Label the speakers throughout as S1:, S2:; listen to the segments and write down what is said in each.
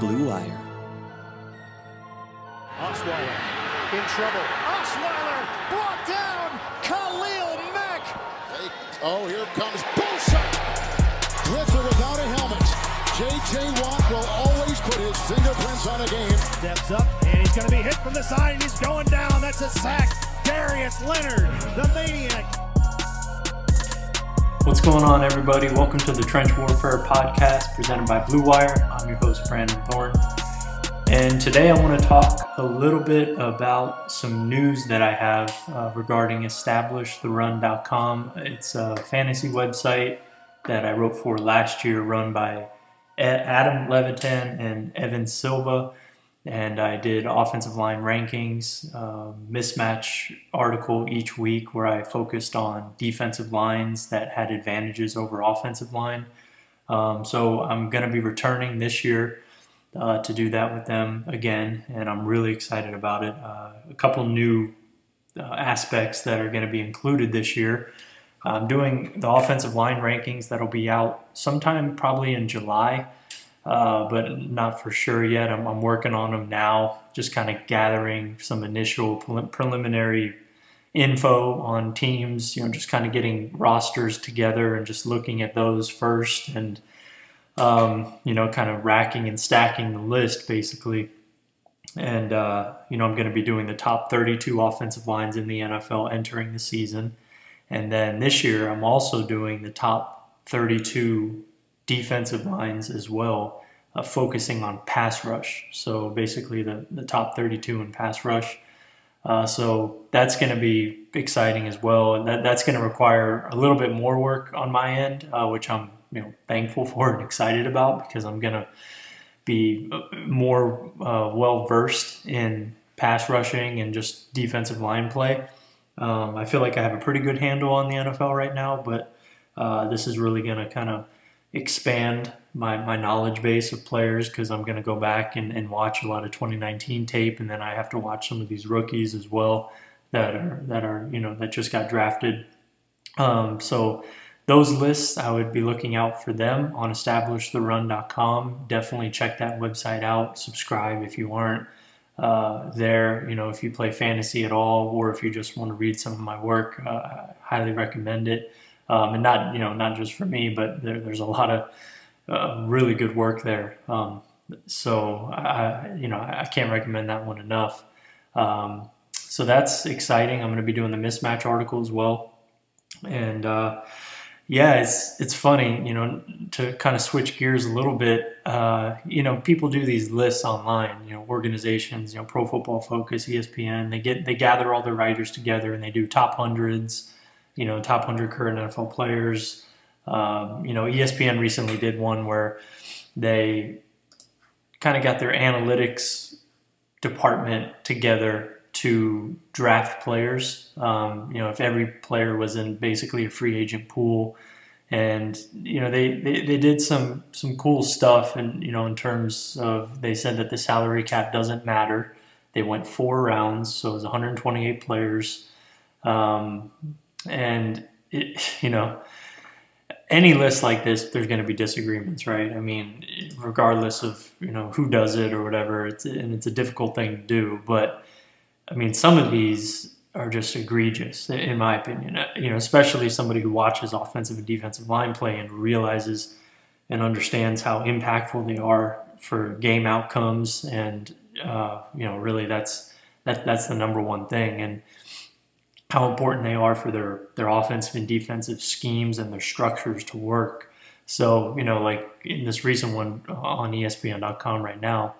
S1: Blue Wire.
S2: Osweiler in trouble. Osweiler brought down. Khalil Mack.
S3: Oh, here comes Bosa. Griffin without a helmet. J.J. Watt will always put his fingerprints on a game.
S2: Steps up and he's going to be hit from the side and he's going down. That's a sack. Darius Leonard, the maniac.
S4: What's going on, everybody? Welcome to the Trench Warfare Podcast presented by Blue Wire. I'm your host, Brandon Thorne. And today I want to talk a little bit about some news that I have uh, regarding EstablishTheRun.com. It's a fantasy website that I wrote for last year, run by Adam Levitan and Evan Silva. And I did offensive line rankings, uh, mismatch article each week where I focused on defensive lines that had advantages over offensive line. Um, so I'm going to be returning this year uh, to do that with them again, and I'm really excited about it. Uh, a couple new uh, aspects that are going to be included this year. I'm doing the offensive line rankings that'll be out sometime probably in July, uh, but not for sure yet. I'm, I'm working on them now, just kind of gathering some initial preliminary info on teams, you know, just kind of getting rosters together and just looking at those first and um, you know, kind of racking and stacking the list basically. And, uh, you know, I'm going to be doing the top 32 offensive lines in the NFL entering the season. And then this year, I'm also doing the top 32 defensive lines as well, uh, focusing on pass rush. So basically, the, the top 32 in pass rush. Uh, so that's going to be exciting as well. And that, that's going to require a little bit more work on my end, uh, which I'm you know thankful for and excited about because I'm gonna be uh, more uh, well versed in pass rushing and just defensive line play. Um, I feel like I have a pretty good handle on the NFL right now, but uh, this is really gonna kind of expand my, my knowledge base of players because I'm going to go back and, and watch a lot of 2019 tape, and then I have to watch some of these rookies as well that are that are you know that just got drafted. Um, so those lists, I would be looking out for them on establishtherun.com. Definitely check that website out. Subscribe if you aren't uh, there. You know, if you play fantasy at all, or if you just want to read some of my work, uh, I highly recommend it. Um, and not, you know, not just for me, but there, there's a lot of uh, really good work there. Um, so, I, you know, I can't recommend that one enough. Um, so that's exciting. I'm going to be doing the mismatch article as well, and uh, yeah, it's it's funny, you know, to kind of switch gears a little bit. Uh, you know, people do these lists online. You know, organizations, you know, Pro Football Focus, ESPN. They get they gather all their writers together and they do top hundreds. You know, top hundred current NFL players. Um, you know, ESPN recently did one where they kind of got their analytics department together to draft players. Um, you know, if every player was in basically a free agent pool, and you know they, they, they did some some cool stuff, and you know in terms of they said that the salary cap doesn't matter. They went four rounds, so it was 128 players, um, and it, you know any list like this, there's going to be disagreements, right? I mean, regardless of you know who does it or whatever, it's and it's a difficult thing to do, but I mean, some of these are just egregious, in my opinion. Uh, you know, especially somebody who watches offensive and defensive line play and realizes and understands how impactful they are for game outcomes, and uh, you know, really that's that that's the number one thing, and how important they are for their their offensive and defensive schemes and their structures to work. So, you know, like in this recent one on ESPN.com right now,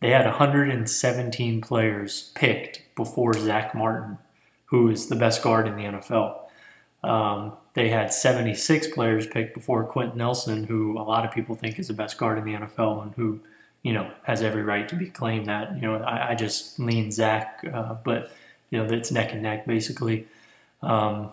S4: they had 117 players picked before Zach Martin, who is the best guard in the NFL. Um, they had 76 players picked before Quenton Nelson, who a lot of people think is the best guard in the NFL and who, you know, has every right to be claimed that. You know, I, I just lean Zach, uh, but you know, it's neck and neck basically. Um,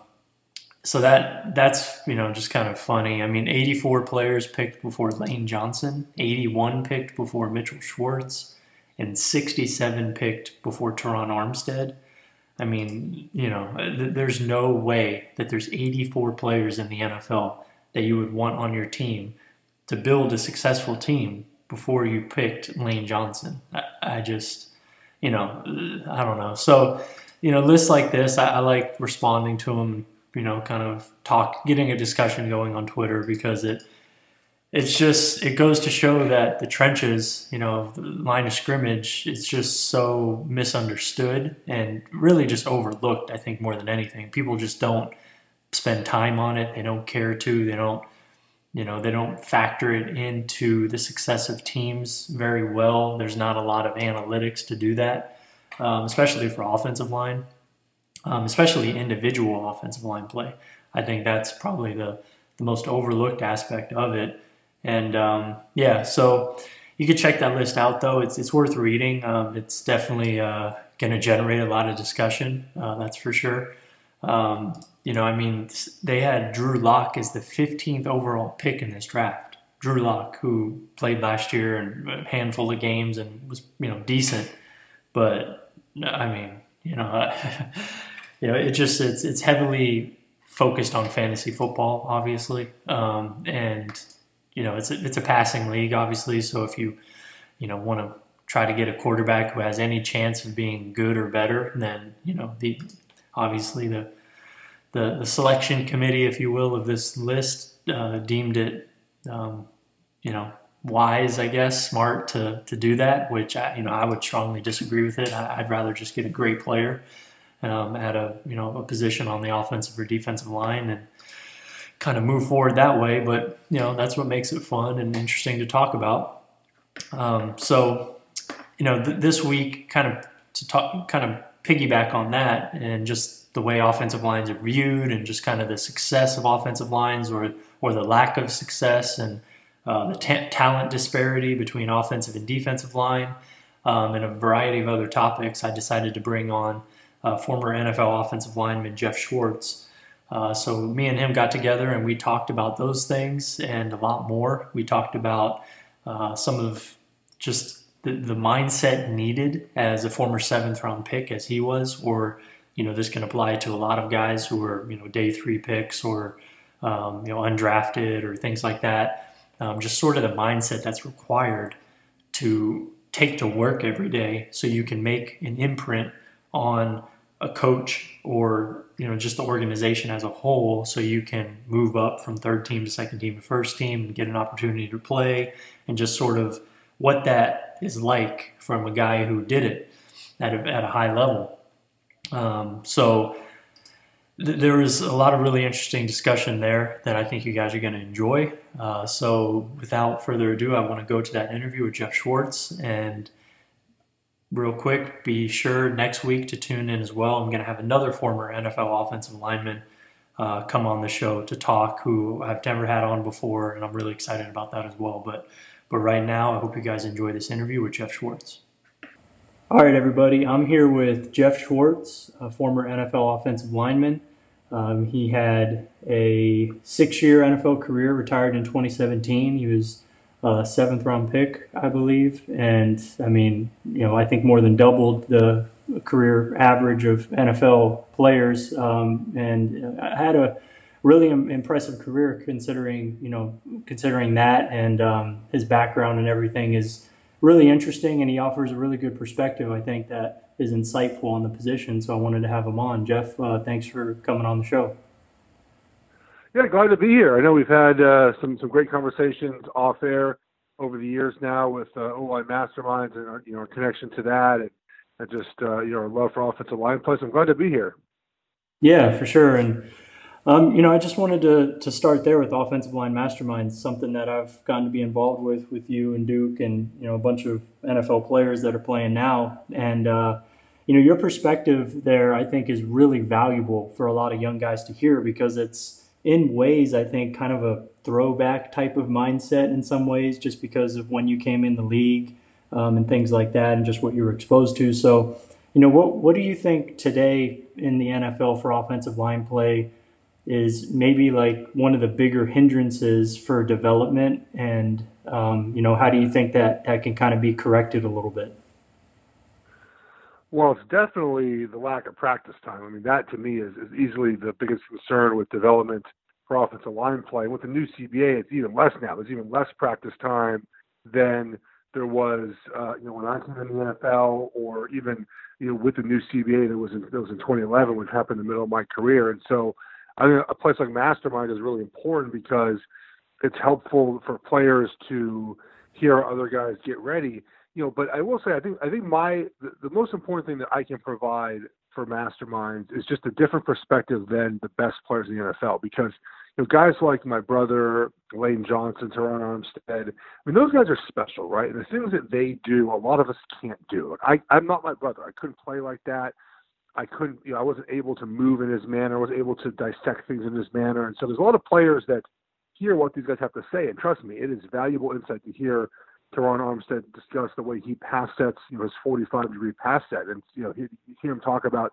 S4: so that that's you know just kind of funny. I mean, 84 players picked before Lane Johnson, 81 picked before Mitchell Schwartz, and 67 picked before Terron Armstead. I mean, you know, th- there's no way that there's 84 players in the NFL that you would want on your team to build a successful team before you picked Lane Johnson. I, I just, you know, I don't know. So, you know, lists like this, I, I like responding to them. You know, kind of talk, getting a discussion going on Twitter because it it's just it goes to show that the trenches, you know, the line of scrimmage, it's just so misunderstood and really just overlooked. I think more than anything, people just don't spend time on it. They don't care to. They don't, you know, they don't factor it into the success of teams very well. There's not a lot of analytics to do that, um, especially for offensive line, um, especially individual offensive line play. I think that's probably the the most overlooked aspect of it. And um, yeah, so you could check that list out though. It's it's worth reading. Um, it's definitely uh, going to generate a lot of discussion. Uh, that's for sure. Um, you know, I mean, they had Drew Lock as the 15th overall pick in this draft. Drew Lock, who played last year and a handful of games and was you know decent, but I mean, you know, you know, it just it's it's heavily focused on fantasy football, obviously, um, and you know, it's a, it's a passing league, obviously. So if you, you know, want to try to get a quarterback who has any chance of being good or better, then you know the obviously the the, the selection committee, if you will, of this list uh, deemed it, um, you know, wise, I guess, smart to to do that. Which I, you know, I would strongly disagree with it. I, would rather just get a great player um, at a you know a position on the offensive or defensive line and kind of move forward that way. But you know, that's what makes it fun and interesting to talk about. Um, so, you know, th- this week, kind of to talk, kind of piggyback on that, and just the way offensive lines are viewed, and just kind of the success of offensive lines or or the lack of success, and uh, the ta- talent disparity between offensive and defensive line, um, and a variety of other topics. I decided to bring on uh, former NFL offensive lineman Geoff Schwartz. Uh, so me and him got together and we talked about those things and a lot more. We talked about uh, some of just the, the, mindset needed as a former seventh round pick as he was, or you know this can apply to a lot of guys who are you know day three picks or um, you know undrafted or things like that. Um, just sort of the mindset that's required to take to work every day so you can make an imprint on a coach or you know just the organization as a whole so you can move up from third team to second team to first team and get an opportunity to play and just sort of what that is like from a guy who did it at a, at a high level. Um, so there was a lot of really interesting discussion there that i think you guys are going to enjoy uh, so without further ado i want to go to that interview with Geoff Schwartz and real quick, be sure next week to tune in as well. I'm going to have another former NFL offensive lineman uh, come on the show to talk who I've never had on before, and I'm really excited about that as well. But but right now, I hope you guys enjoy this interview with Geoff Schwartz. All right, everybody, I'm here with Geoff Schwartz, a former NFL offensive lineman. Um, he had a six-year NFL career, retired in 2017. He was a seventh round pick, I believe. And I mean, you know, I think more than doubled the career average of NFL players. Um, and had a really impressive career considering, you know, considering that and um, his background and everything is really interesting. And he offers a really good perspective, I think, that is insightful on the position. So I wanted to have him on. Geoff, uh, thanks for coming on the show.
S1: Yeah, glad to be here. I know we've had uh, some some great conversations off air over the years now with uh, O-line masterminds and our, you know our connection to that and, and just uh, you know our love for offensive line play. So I'm glad to be here.
S4: Yeah, for sure. And um, you know, I just wanted to to start there with offensive line masterminds, something that I've gotten to be involved with with you and Duke and you know a bunch of NFL players that are playing now. And uh, you know, your perspective there, I think, is really valuable for a lot of young guys to hear because it's in ways, I think, kind of a throwback type of mindset in some ways, just because of when you came in the league um, and things like that, and just what you were exposed to. So, you know, what what do you think today in the NFL for offensive line play is maybe like one of the bigger hindrances for development, and um, you know, how do you think that that can kind of be corrected a little bit?
S1: Well, it's definitely the lack of practice time. I mean, that to me is, is easily the biggest concern with development for offensive line play. With the new CBA, it's even less now. There's even less practice time than there was, uh, you know, when I came in the NFL, or even you know with the new CBA that was in that was in 2011, which happened in the middle of my career. And so, I think a place like Mastermind is really important because it's helpful for players to hear other guys get ready. You know, but I will say, I think I think my the, the most important thing that I can provide for masterminds is just a different perspective than the best players in the NFL because you know guys like my brother Lane Johnson, Terron Armstead, I mean those guys are special, right? And the things that they do, a lot of us can't do. I, I'm not my brother. I couldn't play like that. I couldn't, you know, I wasn't able to move in his manner. I wasn't able to dissect things in his manner. And so there's a lot of players that hear what these guys have to say. And trust me, it is valuable insight to hear Terron Armstead discuss the way he pass sets, you know, his 45 degree pass set, and you know, he, hear him talk about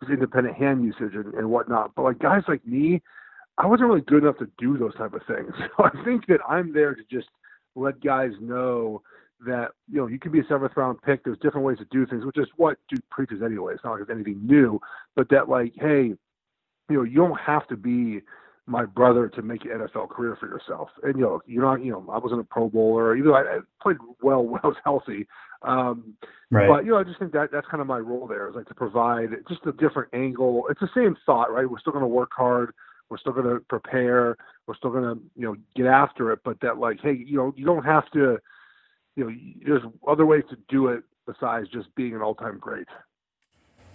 S1: his independent hand usage and, and whatnot. But like guys like me, I wasn't really good enough to do those type of things. So I think that I'm there to just let guys know that you know you can be a seventh round pick. There's different ways to do things, which is what Duke preaches anyway. It's not like it's anything new, but that like, hey, you know, you don't have to be my brother to make an NFL career for yourself. And you know, you're not, you know, I wasn't a Pro Bowler, even though I, I played well when I was healthy. Um,
S4: right.
S1: But you know, I just think that that's kind of my role there is like to provide just a different angle. It's the same thought, right? We're still going to work hard. We're still going to prepare. We're still going to, you know, get after it. But that, like, hey, you know, you don't have to. You know, there's other ways to do it besides just being an all-time great.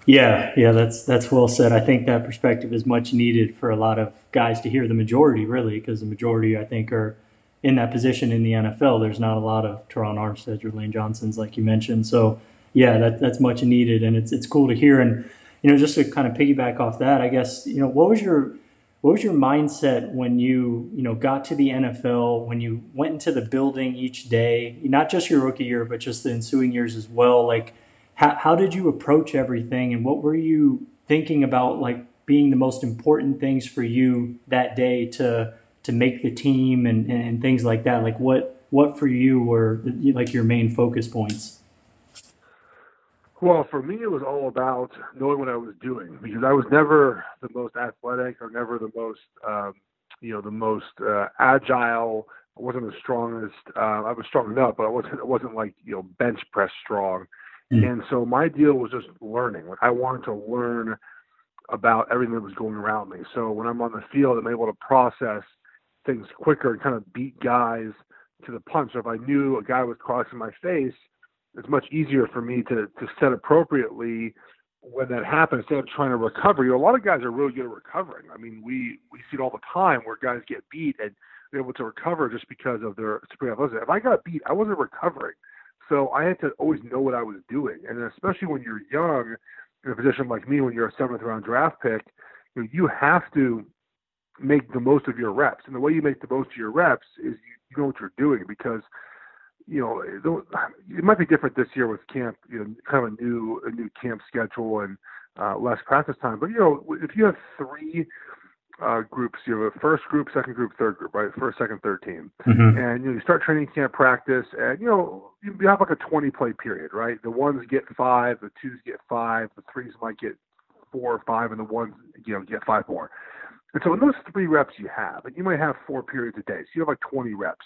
S4: Yeah, yeah, that's that's well said. I think that perspective is much needed for a lot of guys to hear. The majority, really, because the majority, I think, are in that position in the NFL. There's not a lot of Terron Armstead or Lane Johnsons, like you mentioned. So, yeah, that that's much needed, and it's it's cool to hear. And you know, just to kind of piggyback off that, I guess you know, what was your what was your mindset when you you know got to the NFL when you went into the building each day, not just your rookie year, but just the ensuing years as well, like how, how did you approach everything and what were you thinking about like being the most important things for you that day to to make the team and, and things like that? Like what what for you were like your main focus points
S1: well, for me, it was all about knowing what I was doing because I was never the most athletic or never the most, um, you know, the most uh, agile. I wasn't the strongest. Uh, I was strong enough, but I wasn't. It wasn't like you know bench press strong. Mm. And so my deal was just learning. Like I wanted to learn about everything that was going around me. So when I'm on the field, I'm able to process things quicker and kind of beat guys to the punch. So if I knew a guy was crossing my face, it's much easier for me to to set appropriately when that happens instead of trying to recover. You know, a lot of guys are really good at recovering. I mean, we we see it all the time where guys get beat and they're able to recover just because of their superior athleticism. If I got beat, I wasn't recovering. So I had to always know what I was doing, and especially when you're young, in a position like me, when you're a seventh round draft pick, you, know, you have to make the most of your reps. And the way you make the most of your reps is you, you know what you're doing because you know it might be different this year with camp, you know, kind of a new a new camp schedule and uh, less practice time. But you know, if you have three uh, groups. You have a first group, second group, third group, right? First, second, third team. Mm-hmm. And you, know, you start training camp practice, and you know you have like a 20 play period, right? The ones get five, the twos get five, the threes might get four or five, and the ones you know get five more. And so in those three reps you have, and you might have four periods a day, so you have like 20 reps.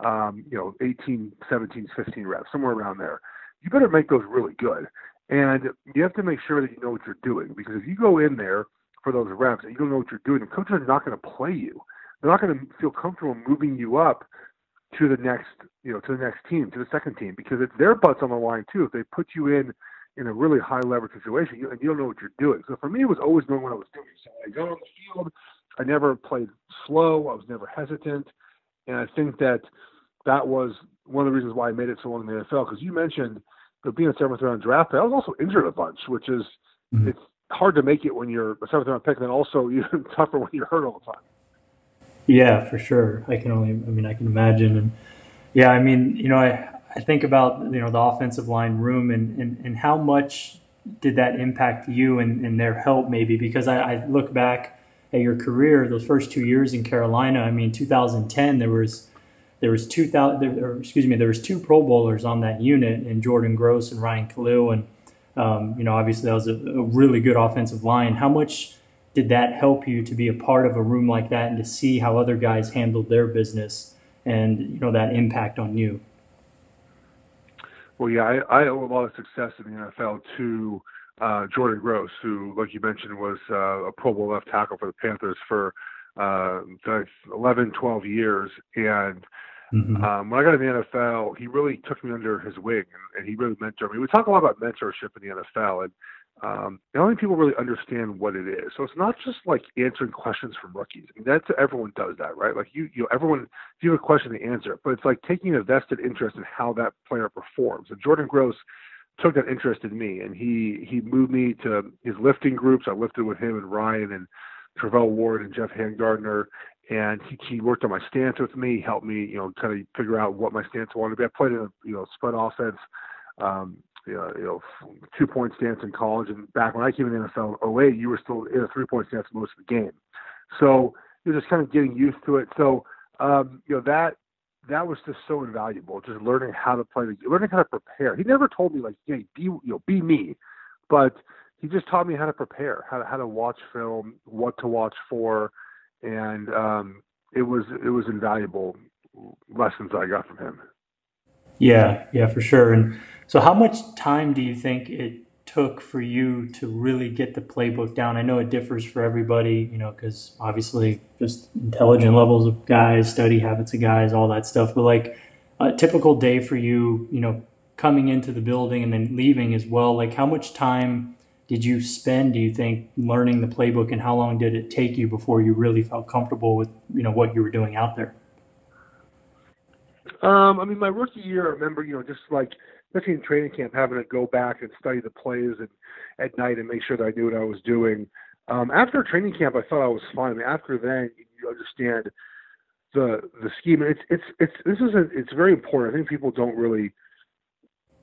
S1: Um, you know, 18, 17, 15 reps, somewhere around there. You better make those really good. And you have to make sure that you know what you're doing because if you go in there for those reps and you don't know what you're doing, the coaches are not going to play you. They're not going to feel comfortable moving you up to the next, you know, to the next team, to the second team, because it's their butts on the line too. If they put you in in a really high leverage situation, you, and you don't know what you're doing. So for me, it was always knowing what I was doing. So I go on the field. I never played slow. I was never hesitant, and I think that that was one of the reasons why I made it so long in the NFL. Because you mentioned that being a seventh round draft pick, I was also injured a bunch, which is mm-hmm. it's hard to make it when you're a seventh round pick, and then also even tougher when you're hurt all the time.
S4: Yeah, for sure. I can only, I mean, I can imagine. And yeah, I mean, you know, I, I think about, you know, the offensive line room and, and, and how much did that impact you and, and their help maybe? Because I, I look back at your career, those first two years in Carolina, I mean, 2010, there was, there was 2000, or excuse me, there was two Pro Bowlers on that unit and Jordan Gross and Ryan Kalil. And, um, you know, obviously that was a, a, really good offensive line. How much did that help you to be a part of a room like that and to see how other guys handled their business and you know that impact on you?
S1: Well, yeah, I, I owe a lot of success in the NFL to uh, Jordan Gross, who, like you mentioned, was uh, a Pro Bowl left tackle for the Panthers for uh, 11, 12 years. And mm-hmm. um, when I got in the NFL, he really took me under his wing and, and he really mentored me. We talk a lot about mentorship in the NFL, and um, the only people really understand what it is. So it's not just like answering questions from rookies. I mean, that's everyone does that, right? Like you, you know, everyone. If you have a question, they answer it. But it's like taking a vested interest in how that player performs. And Jordan Gross took an interest in me, and he he moved me to his lifting groups. I lifted with him and Ryan and Travelle Wharton and Geoff Hangartner, and he, he worked on my stance with me, helped me, you know, kind of figure out what my stance wanted to be. I played in a you know spread offense, um, you know, you know two point stance in college, and back when I came in the NFL in 08, you were still in a three point stance most of the game. So you're just kind of getting used to it. So um, you know that that was just so invaluable. Just learning how to play learning how to prepare. He never told me like, "Hey, be you know, be me," but he just taught me how to prepare, how to how to watch film, what to watch for, and um, it was it was invaluable lessons I got from him.
S4: Yeah, yeah, for sure. And so, how much time do you think it took for you to really get the playbook down? I know it differs for everybody, you know, because obviously just intelligent levels of guys, study habits of guys, all that stuff. But like a typical day for you, you know, coming into the building and then leaving as well, like how much time did you spend, do you think, learning the playbook and how long did it take you before you really felt comfortable with, you know, what you were doing out there?
S1: Um, I mean, my rookie year, I remember, you know, just like especially in training camp, having to go back and study the plays and at night and make sure that I knew what I was doing. Um, after training camp, I thought I was fine. After then, you understand the the scheme. It's it's it's this is a, it's very important. I think people don't really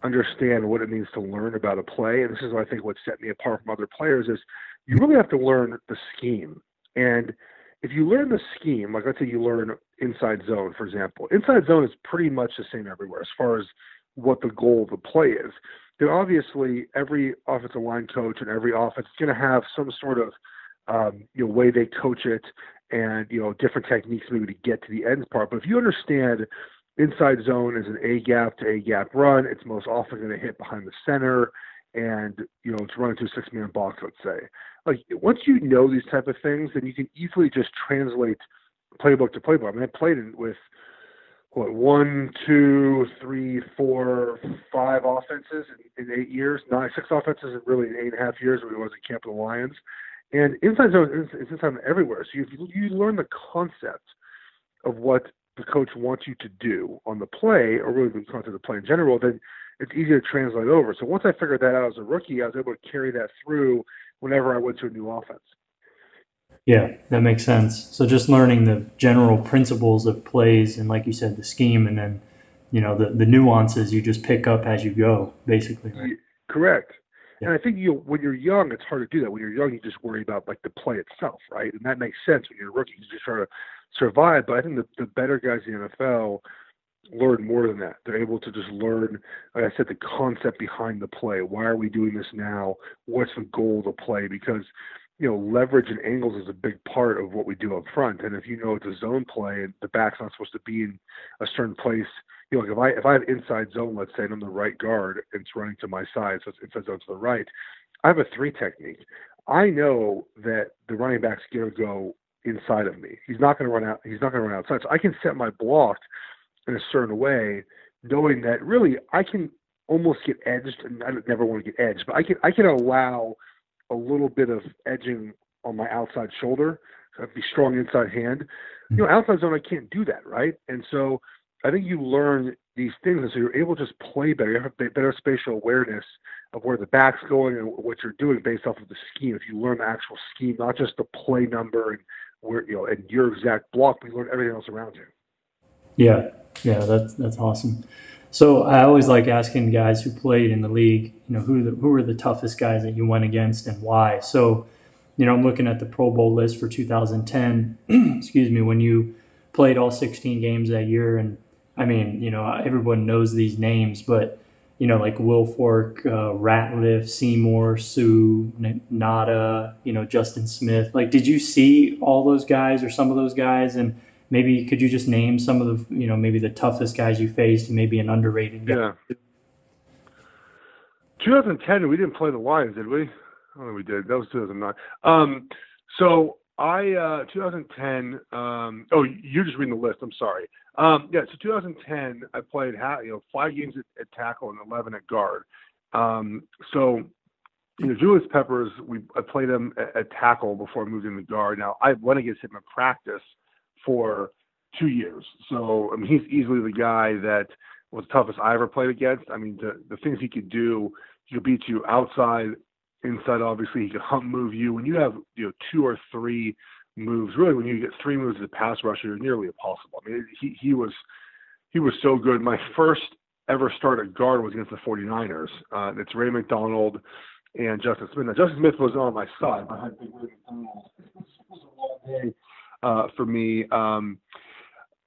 S1: understand what it means to learn about a play, and this is what I think what set me apart from other players is you really have to learn the scheme. And if you learn the scheme, like let's say you learn inside zone, for example, inside zone is pretty much the same everywhere as far as what the goal of the play is. Then obviously every offensive line coach and every offense is going to have some sort of um, you know way they coach it and you know different techniques maybe to get to the end part. But if you understand inside zone is an A gap to A gap run, it's most often going to hit behind the center and you know it's running a six man box let's say like once you know these type of things then you can easily just translate playbook to playbook i mean i played it with what one, two, three, four, five offenses in, in eight years, nine, six offenses in really eight and a half years when we was at Camp of the Lions. And inside zone is inside zone everywhere. So you you learn the concept of what the coach wants you to do on the play, or really the concept of the play in general, then it's easy to translate over. So once I figured that out as a rookie, I was able to carry that through whenever I went to a new offense.
S4: Yeah, that makes sense. So just learning the general principles of plays and, like you said, the scheme, and then you know the the nuances you just pick up as you go, basically. Right?
S1: Correct. Yeah. And I think you when you're young, it's hard to do that. When you're young, you just worry about like the play itself, right? And that makes sense when you're a rookie. You just try to survive. But I think the the better guys in the NFL learn more than that. They're able to just learn, like I said, the concept behind the play. Why are we doing this now? What's the goal of the play? Because you know, leverage and angles is a big part of what we do up front. And if you know it's a zone play and the back's not supposed to be in a certain place, you know, like if I if I have inside zone, let's say, and I'm the right guard, and it's running to my side, so it's inside zone to the right, I have a three technique. I know that the running back's gonna go inside of me. He's not gonna run out. He's not gonna run outside. So I can set my block in a certain way, knowing that really I can almost get edged, and I never want to get edged, but I can I can allow a little bit of edging on my outside shoulder. So I'd be strong inside hand. You know, outside zone, I can't do that, right? And so I think you learn these things, and so you're able to just play better. You have a better spatial awareness of where the back's going and what you're doing based off of the scheme. If you learn the actual scheme, not just the play number and where you know and your exact block, but you learn everything else around you.
S4: Yeah, yeah, that's that's awesome. So I always like asking guys who played in the league, you know, who the, who were the toughest guys that you went against and why. So, you know, I'm looking at the Pro Bowl list for 2010. excuse me, when you played all 16 games that year, and I mean, you know, everyone knows these names, but you know, like Wilfork, uh, Ratliff, Seymour, Suh, Ngata, you know, Justin Smith. Like, did you see all those guys or some of those guys and maybe could you just name some of the you know maybe the toughest guys you faced and maybe an underrated
S1: guy? Yeah. 2010, we didn't play the Lions, did we? Oh, we did. That was 2009. Um, so I uh, 2010. Um, oh, you're just reading the list. I'm sorry. Um, yeah, so 2010, I played you know five games at, at tackle and 11 at guard. Um, so you know, Julius Peppers, we I played him at, at tackle before I moved guard. Now I went against him in practice for two years. So I mean, he's easily the guy that was the toughest I ever played against. I mean, the the things he could do, he could beat you outside, inside. Obviously, he could hump move you. When you have you know two or three moves, really, when you get three moves as a pass rusher, you're nearly impossible. I mean, he he was he was so good. My first ever start at guard was against the 49ers. Uh, it's Ray McDonald and Justin Smith. Now, Justin Smith was on my side. I had big Ray McDonald. It was a long day uh, for me. Um,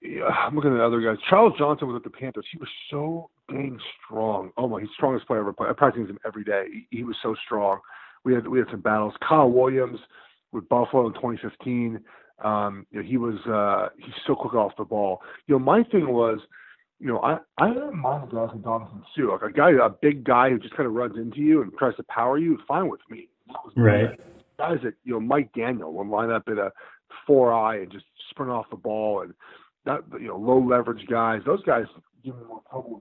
S1: yeah, I'm looking at the other guys. Charles Johnson was with the Panthers. He was so dang strong. Oh my, he's the strongest player I ever played. I practice him every day. He, he was so strong. We had we had some battles. Kyle Williams with Buffalo in 2015. Um, you know, he was uh, he's so quick off the ball. You know, my thing was, you know, I I didn't mind guys like Ndamukong Suh, like a guy, a big guy who just kind of runs into you and tries to power you. Fine with me.
S4: Right.
S1: Guys that you know, Mike Daniel will line up at a four eye and just sprint off the ball and that you know low leverage guys. Those guys give me more trouble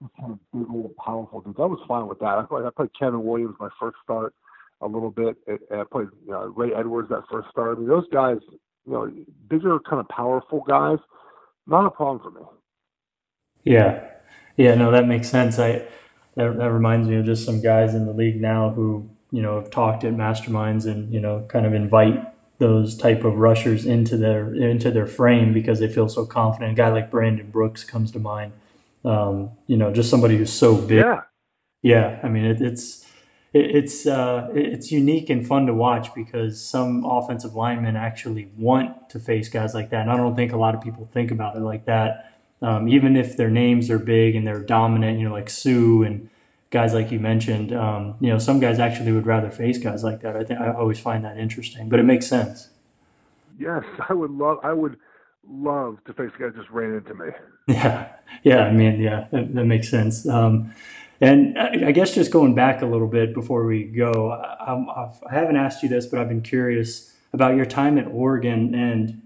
S1: than kind of big old powerful dudes. I was fine with that. I played I played Kevin Williams my first start a little bit. I played you know, Ray Edwards that first start. I mean those guys, you know, bigger kind of powerful guys, not a problem for me.
S4: Yeah, yeah, no, that makes sense. I that, that reminds me of just some guys in the league now who you know have talked at masterminds and you know kind of invite those type of rushers into their into their frame because they feel so confident. A guy like Brandon Brooks comes to mind. Um, you know, just somebody who's so big.
S1: Yeah,
S4: yeah. I mean, it, it's it, it's uh, it's unique and fun to watch because some offensive linemen actually want to face guys like that, and I don't think a lot of people think about it like that. Um, even if their names are big and they're dominant, you know, like Suh and guys like you mentioned, um, you know, some guys actually would rather face guys like that. I think I always find that interesting, but it makes sense.
S1: Yes, I would love. I would love to face a guy just ran into me.
S4: Yeah, yeah. I mean, yeah, that, that makes sense. Um, and I, I guess just going back a little bit before we go, I, I've, I haven't asked you this, but I've been curious about your time at Oregon and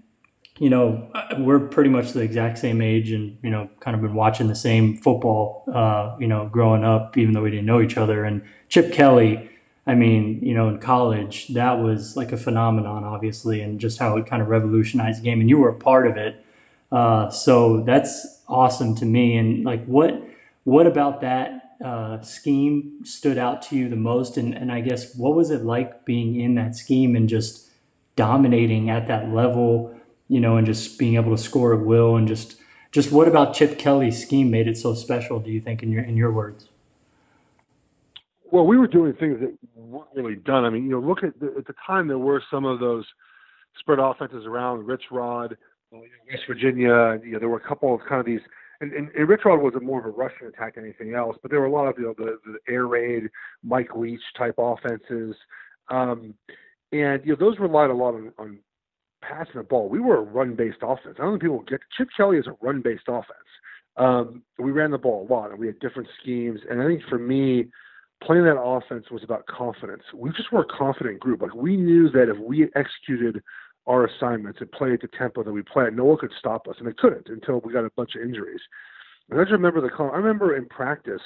S4: you know, we're pretty much the exact same age and, you know, kind of been watching the same football, uh, you know, growing up, even though we didn't know each other. And Chip Kelly, I mean, you know, in college, that was like a phenomenon, obviously, and just how it kind of revolutionized the game. And you were a part of it. Uh, so that's awesome to me. And like, what, what about that uh, scheme stood out to you the most? And, and I guess, what was it like being in that scheme and just dominating at that level? You know, and just being able to score at will and just just what about Chip Kelly's scheme made it so special? Do you think, in your in your words?
S1: Well, we were doing things that weren't really done. I mean, you know, look at the, at the time there were some of those spread offenses around Rich Rod, West Virginia. You know, there were a couple of kind of these. And, and, and Rich Rod was a more of a rushing attack than anything else, but there were a lot of you know the, the air raid, Mike Leach type offenses, um, and you know those relied a lot on, on passing the ball. We were a run based offense. I don't think people get Chip Kelly is a run based offense. Um, we ran the ball a lot and we had different schemes. And I think for me, playing that offense was about confidence. We just were a confident group. Like we knew that if we executed our assignments and played at the tempo that we played, no one could stop us. And they couldn't until we got a bunch of injuries. And I just remember the call. I remember in practice,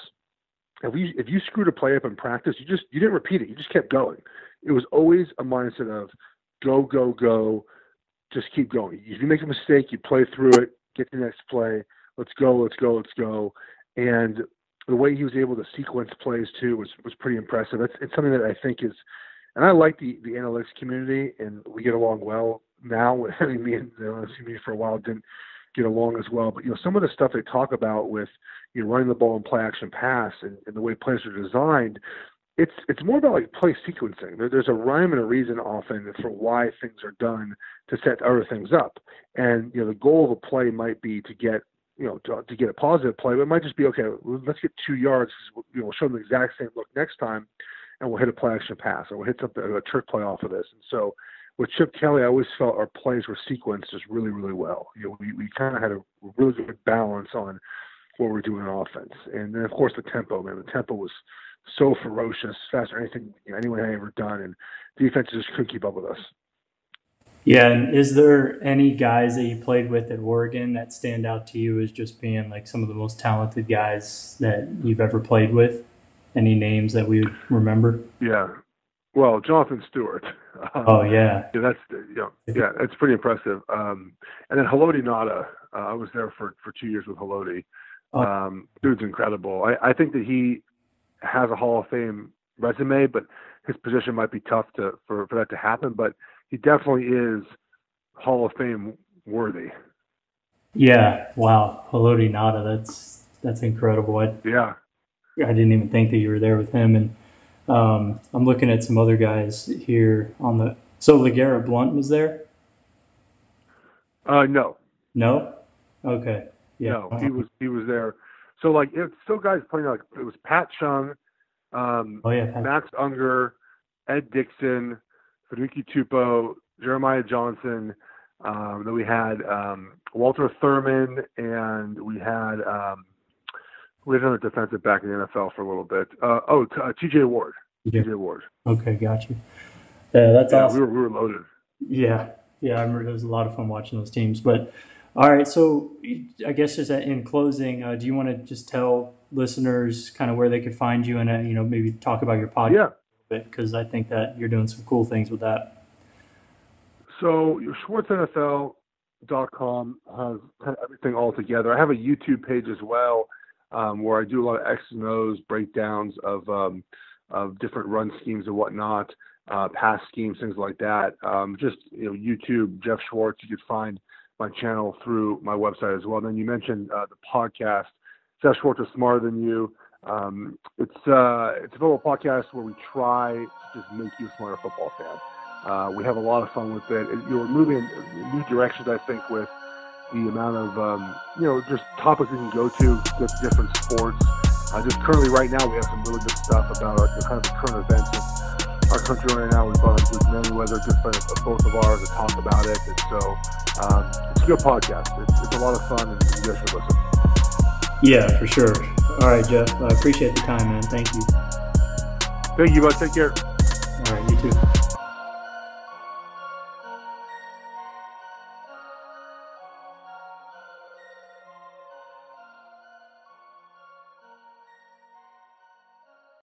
S1: if you if you screwed a play up in practice, you just you didn't repeat it. You just kept going. It was always a mindset of go, go, go just keep going. If you make a mistake, you play through it, get the next play. Let's go, let's go, let's go. And the way he was able to sequence plays too was was pretty impressive. It's it's something that I think is, and I like the the analytics community, and we get along well now. I mean, me and the analytics community for a while didn't get along as well, but you know some of the stuff they talk about with you know running the ball and play action pass and, and the way plays are designed it's it's more about like play sequencing. There, there's a rhyme and a reason often for why things are done to set other things up. And you know, the goal of a play might be to get you know to, to get a positive play, but it might just be okay. Let's get two yards. You know, we'll show them the exact same look next time, and we'll hit a play action pass or we'll hit something a trick play off of this. And so with Chip Kelly, I always felt our plays were sequenced just really really well. You know, we we kind of had a really good balance on what we're doing on offense. And then of course the tempo, man. The tempo was so ferocious, faster than anything you know, anyone had ever done, and defense just couldn't keep up with us.
S4: Yeah, and is there any guys that you played with at Oregon that stand out to you as just being like some of the most talented guys that you've ever played with? Any names that we remember?
S1: Yeah. Well, Jonathan Stewart.
S4: Um, oh yeah.
S1: yeah, that's you know, yeah, it's pretty impressive. Um, and then Haloti Ngata, uh, I was there for for two years with Haloti.
S4: Oh.
S1: Um, dude's incredible. I, I think that he has a Hall of Fame resume, but his position might be tough to for for that to happen. But he definitely is Hall of Fame worthy.
S4: Yeah. Wow. Haloti Ngata. That's that's incredible. I,
S1: Yeah.
S4: I didn't even think that you were there with him. And um, I'm looking at some other guys here on the. So LeGarrette Blunt was there?
S1: Uh, no,
S4: No. Okay. Yeah.
S1: no, he was he was there. So like, it's still guys playing like it was Pat Chung, um,
S4: Oh yeah.
S1: Max Unger, Ed Dickson, Fenuki Tupou, Jeremiah Johnson. Um, then we had um, Walter Thurmond, and we had um, we had another defensive back in the NFL for a little bit. Uh, oh, t- uh, T.J. Ward.
S4: Yeah.
S1: T.J. Ward.
S4: Okay. Got you. Yeah, that's
S1: Yeah,
S4: awesome.
S1: we were we were loaded.
S4: Yeah, yeah, I remember it was a lot of fun watching those teams. But all right, so I guess just in closing, uh, do you want to just tell listeners kind of where they could find you and uh, you know maybe talk about your podcast
S1: Yeah.
S4: a bit because I think that you're doing some cool things with that.
S1: So your SchwartzNFL.com has kind of everything all together. I have a YouTube page as well um, where I do a lot of X and O's breakdowns of um, of different run schemes and whatnot, uh, pass schemes, things like that. Um, just you know, YouTube Geoff Schwartz. You could find my channel through my website as well. And then you mentioned uh, the podcast. Seth Schwartz is smarter than you. Um, it's uh, it's a football podcast where we try to just make you a smarter football fan. Uh, we have a lot of fun with it. you're moving in new directions, I think, with the amount of um, you know just topics we can go to, di- different sports. Uh, just currently, right now, we have some really good stuff about our, kind of the current events in our country right now. We brought in Bruce Merriweather, good friend of both of ours, to talk about it. And so um, it's a good podcast. It's, it's a lot of fun, and you guys should listen.
S4: Yeah, for sure. All right, Geoff, I appreciate the time, man. Thank you.
S1: Thank you, bud. Take care.
S4: All right, you too.